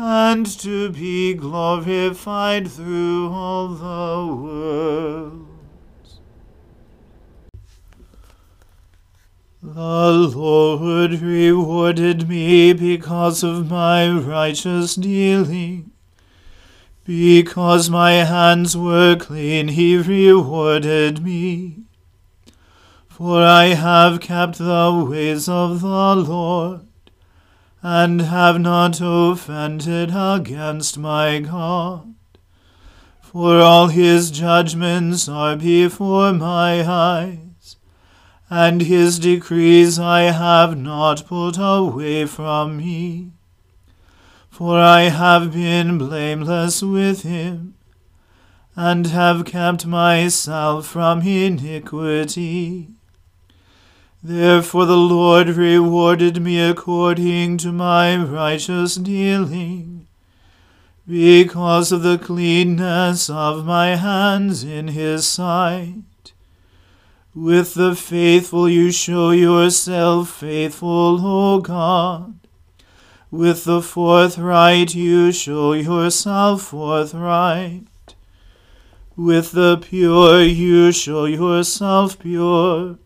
and to be glorified through all the worlds. The Lord rewarded me because of my righteous dealing. Because my hands were clean, he rewarded me. For I have kept the ways of the Lord, and have not offended against my God. For all his judgments are before my eyes, and his decrees I have not put away from me. For I have been blameless with him, and have kept myself from iniquity. Therefore the Lord rewarded me according to my righteous dealing, because of the cleanness of my hands in his sight. With the faithful you show yourself faithful, O God. With the forthright you show yourself forthright. With the pure you show yourself pure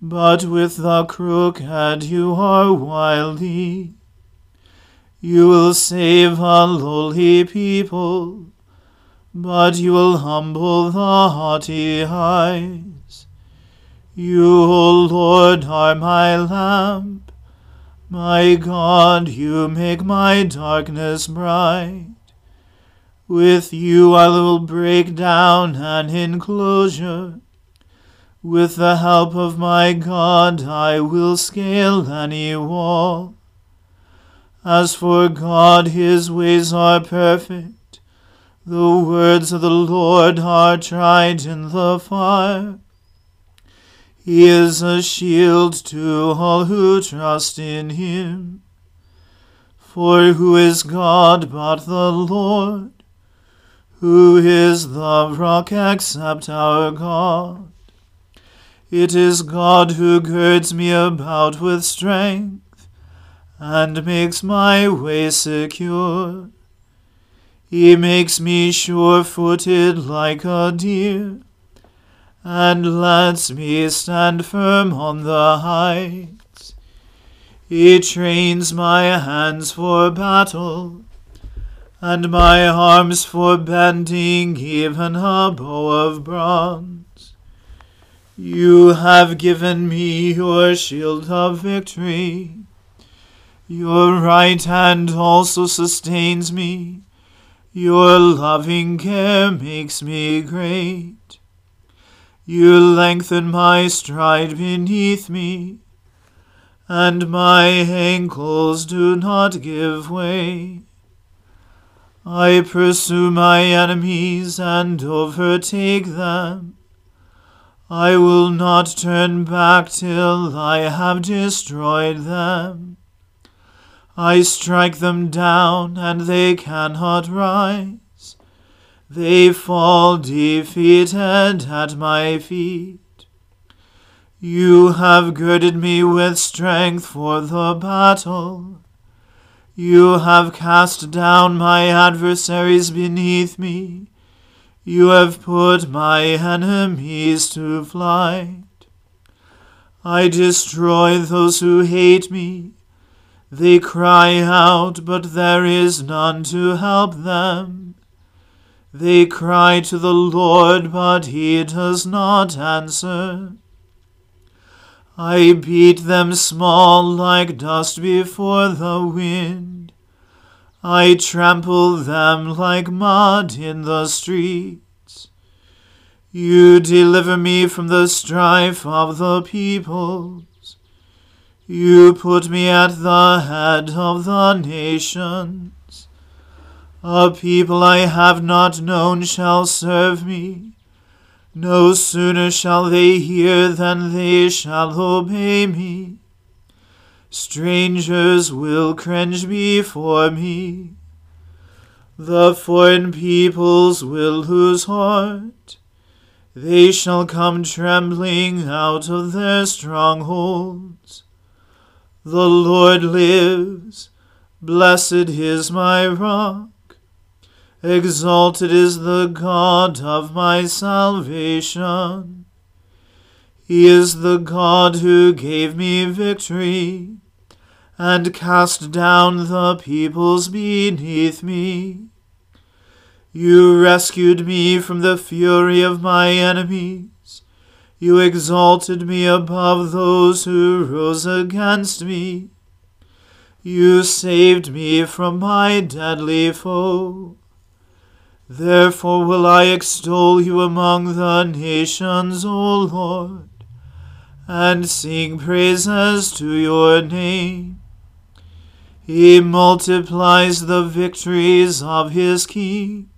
but with the crooked you are wily. You will save a lowly people, but you will humble the haughty eyes. You, O Lord, are my lamp. My God, you make my darkness bright. With you I will break down an enclosure. With the help of my God I will scale any wall. As for God, his ways are perfect. The words of the Lord are tried in the fire. He is a shield to all who trust in him. For who is God but the Lord? Who is the rock except our God? It is God who girds me about with strength and makes my way secure. He makes me sure footed like a deer and lets me stand firm on the heights. He trains my hands for battle and my arms for bending even a bow of bronze. You have given me your shield of victory. Your right hand also sustains me. Your loving care makes me great. You lengthen my stride beneath me, and my ankles do not give way. I pursue my enemies and overtake them. I will not turn back till I have destroyed them. I strike them down, and they cannot rise. They fall defeated at my feet. You have girded me with strength for the battle. You have cast down my adversaries beneath me. You have put my enemies to flight. I destroy those who hate me. They cry out, but there is none to help them. They cry to the Lord, but he does not answer. I beat them small like dust before the wind. I trample them like mud in the streets. You deliver me from the strife of the peoples. You put me at the head of the nations. A people I have not known shall serve me. No sooner shall they hear than they shall obey me. Strangers will cringe before me. The foreign peoples will lose heart. They shall come trembling out of their strongholds. The Lord lives. Blessed is my rock. Exalted is the God of my salvation. He is the God who gave me victory and cast down the peoples beneath me. You rescued me from the fury of my enemies. You exalted me above those who rose against me. You saved me from my deadly foe. Therefore will I extol you among the nations, O Lord, and sing praises to your name. He multiplies the victories of his king.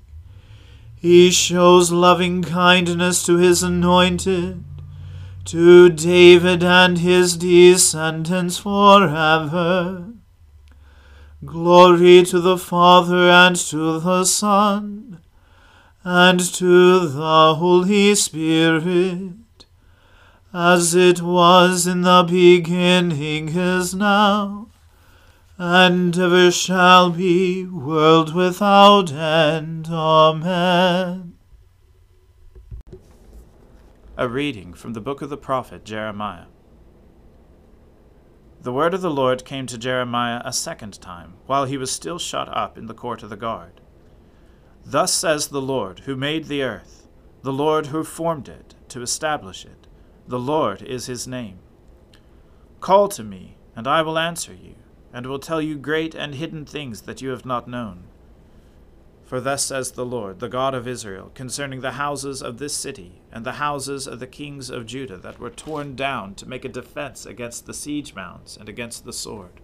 He shows loving kindness to his anointed, to David and his descendants forever. Glory to the Father and to the Son and to the Holy Spirit, as it was in the beginning is now, and ever shall be, world without end. Amen. A reading from the book of the prophet Jeremiah. The word of the Lord came to Jeremiah a second time, while he was still shut up in the court of the guard. Thus says the Lord, who made the earth, the Lord who formed it to establish it, The Lord is his name. Call to me, and I will answer you, and will tell you great and hidden things that you have not known. For thus says the Lord, the God of Israel, concerning the houses of this city, and the houses of the kings of Judah that were torn down to make a defense against the siege mounds and against the sword.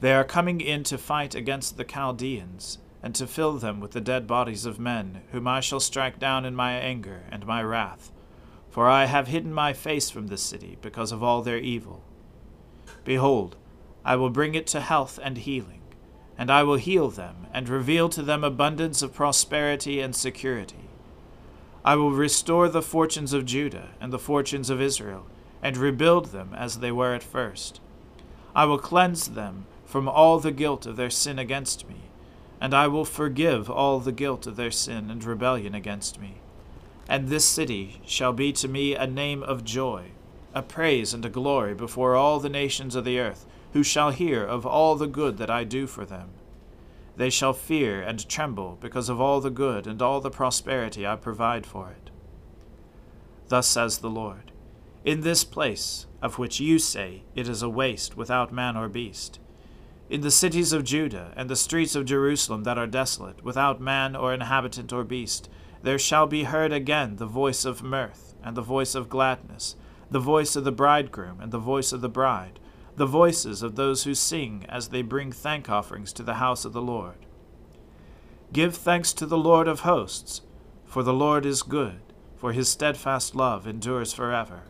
They are coming in to fight against the Chaldeans, and to fill them with the dead bodies of men, whom I shall strike down in my anger and my wrath for I have hidden my face from this city because of all their evil. Behold, I will bring it to health and healing, and I will heal them, and reveal to them abundance of prosperity and security. I will restore the fortunes of Judah and the fortunes of Israel, and rebuild them as they were at first. I will cleanse them from all the guilt of their sin against me, and I will forgive all the guilt of their sin and rebellion against me and this city shall be to me a name of joy, a praise and a glory before all the nations of the earth, who shall hear of all the good that I do for them. They shall fear and tremble because of all the good and all the prosperity I provide for it. Thus says the Lord In this place, of which you say it is a waste without man or beast, in the cities of Judah and the streets of Jerusalem that are desolate, without man or inhabitant or beast, there shall be heard again the voice of mirth, and the voice of gladness, the voice of the bridegroom, and the voice of the bride, the voices of those who sing as they bring thank offerings to the house of the Lord. Give thanks to the Lord of hosts, for the Lord is good, for his steadfast love endures forever.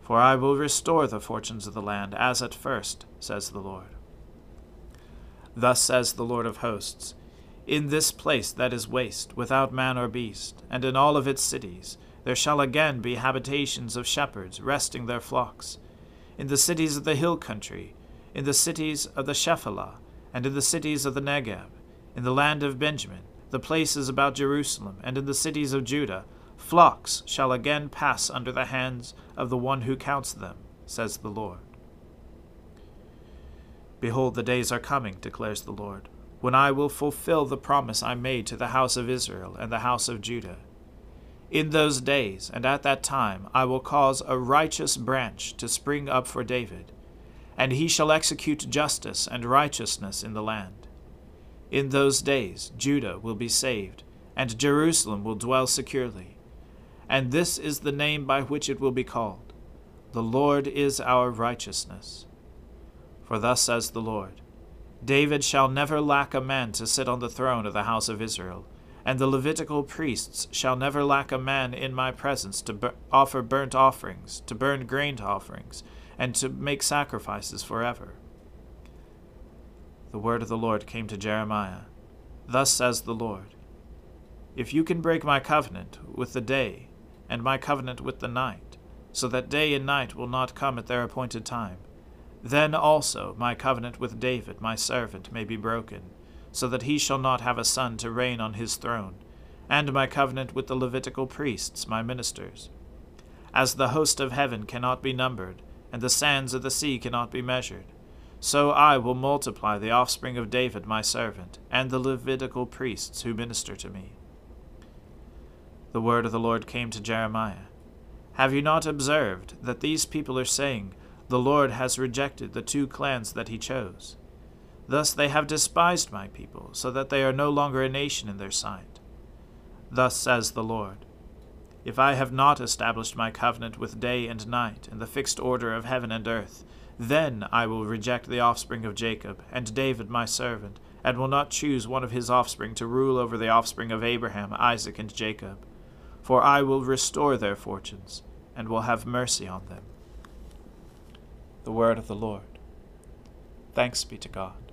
For I will restore the fortunes of the land as at first, says the Lord. Thus says the Lord of hosts in this place that is waste, without man or beast, and in all of its cities, there shall again be habitations of shepherds resting their flocks. In the cities of the hill country, in the cities of the Shephelah, and in the cities of the Negeb, in the land of Benjamin, the places about Jerusalem, and in the cities of Judah, flocks shall again pass under the hands of the one who counts them, says the Lord. Behold, the days are coming, declares the Lord when I will fulfill the promise I made to the house of Israel and the house of Judah. In those days and at that time I will cause a righteous branch to spring up for David, and he shall execute justice and righteousness in the land. In those days Judah will be saved, and Jerusalem will dwell securely. And this is the name by which it will be called The Lord is our righteousness. For thus says the Lord David shall never lack a man to sit on the throne of the house of Israel, and the Levitical priests shall never lack a man in my presence to bur- offer burnt offerings, to burn grain offerings, and to make sacrifices forever. The word of the Lord came to Jeremiah. Thus says the Lord If you can break my covenant with the day, and my covenant with the night, so that day and night will not come at their appointed time, then also my covenant with David my servant may be broken, so that he shall not have a son to reign on his throne, and my covenant with the Levitical priests my ministers. As the host of heaven cannot be numbered, and the sands of the sea cannot be measured, so I will multiply the offspring of David my servant, and the Levitical priests who minister to me. The word of the Lord came to Jeremiah. Have you not observed that these people are saying, the Lord has rejected the two clans that he chose. Thus they have despised my people, so that they are no longer a nation in their sight. Thus says the Lord If I have not established my covenant with day and night and the fixed order of heaven and earth, then I will reject the offspring of Jacob, and David my servant, and will not choose one of his offspring to rule over the offspring of Abraham, Isaac, and Jacob. For I will restore their fortunes, and will have mercy on them. The word of the Lord. Thanks be to God.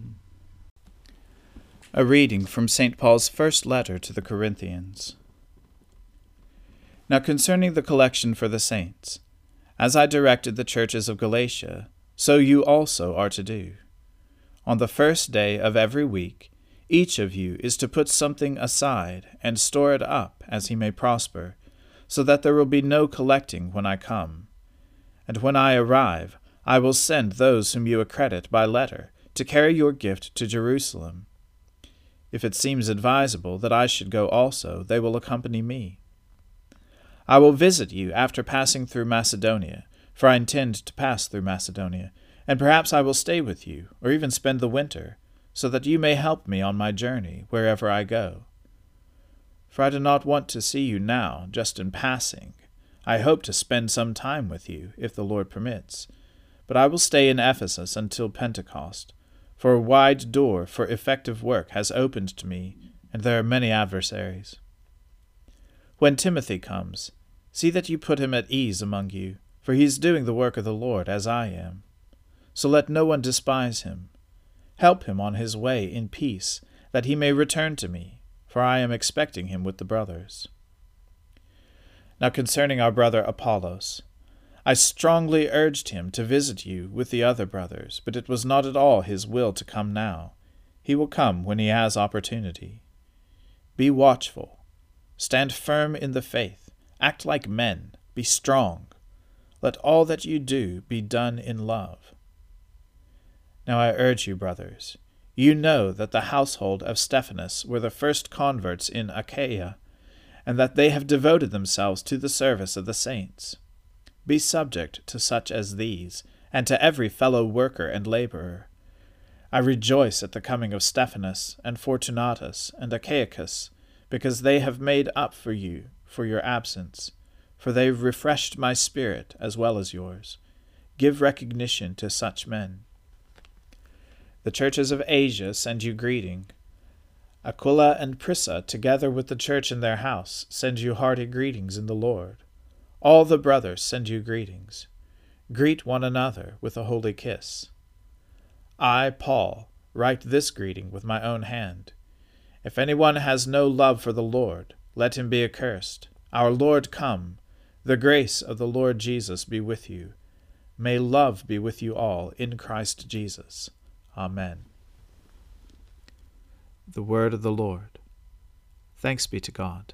A reading from St. Paul's first letter to the Corinthians. Now concerning the collection for the saints, as I directed the churches of Galatia, so you also are to do. On the first day of every week, each of you is to put something aside and store it up as he may prosper, so that there will be no collecting when I come. And when I arrive, I will send those whom you accredit by letter to carry your gift to Jerusalem. If it seems advisable that I should go also, they will accompany me. I will visit you after passing through Macedonia, for I intend to pass through Macedonia, and perhaps I will stay with you, or even spend the winter, so that you may help me on my journey wherever I go. For I do not want to see you now, just in passing, I hope to spend some time with you, if the Lord permits. But I will stay in Ephesus until Pentecost, for a wide door for effective work has opened to me, and there are many adversaries. When Timothy comes, see that you put him at ease among you, for he is doing the work of the Lord as I am. So let no one despise him. Help him on his way in peace, that he may return to me, for I am expecting him with the brothers. Now concerning our brother Apollos, I strongly urged him to visit you with the other brothers, but it was not at all his will to come now. He will come when he has opportunity. Be watchful. Stand firm in the faith. Act like men. Be strong. Let all that you do be done in love. Now I urge you, brothers, you know that the household of Stephanas were the first converts in Achaia and that they have devoted themselves to the service of the saints. Be subject to such as these, and to every fellow worker and laborer. I rejoice at the coming of Stephanas and Fortunatus and Achaicus, because they have made up for you for your absence, for they have refreshed my spirit as well as yours. Give recognition to such men. The churches of Asia send you greeting. Aquila and Prisca, together with the church in their house, send you hearty greetings in the Lord. All the brothers send you greetings. Greet one another with a holy kiss. I, Paul, write this greeting with my own hand. If anyone has no love for the Lord, let him be accursed. Our Lord come. The grace of the Lord Jesus be with you. May love be with you all in Christ Jesus. Amen. The word of the Lord. Thanks be to God.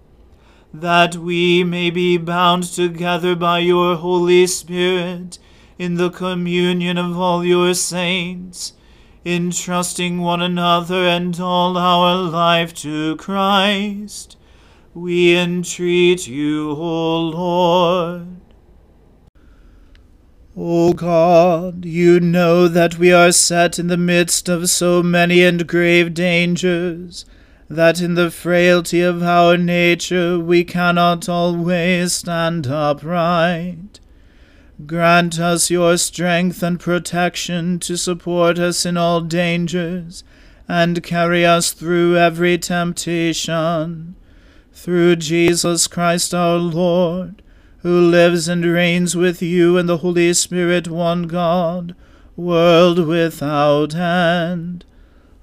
that we may be bound together by your Holy Spirit in the communion of all your saints, entrusting one another and all our life to Christ. We entreat you, O Lord. O God, you know that we are set in the midst of so many and grave dangers, that in the frailty of our nature we cannot always stand upright. Grant us your strength and protection to support us in all dangers, and carry us through every temptation. Through Jesus Christ our Lord, who lives and reigns with you and the Holy Spirit, one God, world without end.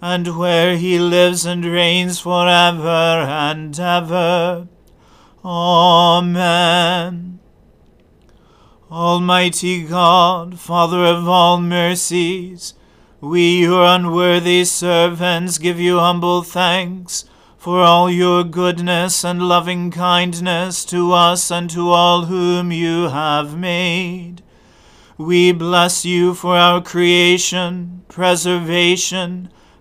and where he lives and reigns for ever and ever. Amen. Almighty God, Father of all mercies, we, your unworthy servants, give you humble thanks for all your goodness and loving kindness to us and to all whom you have made. We bless you for our creation, preservation,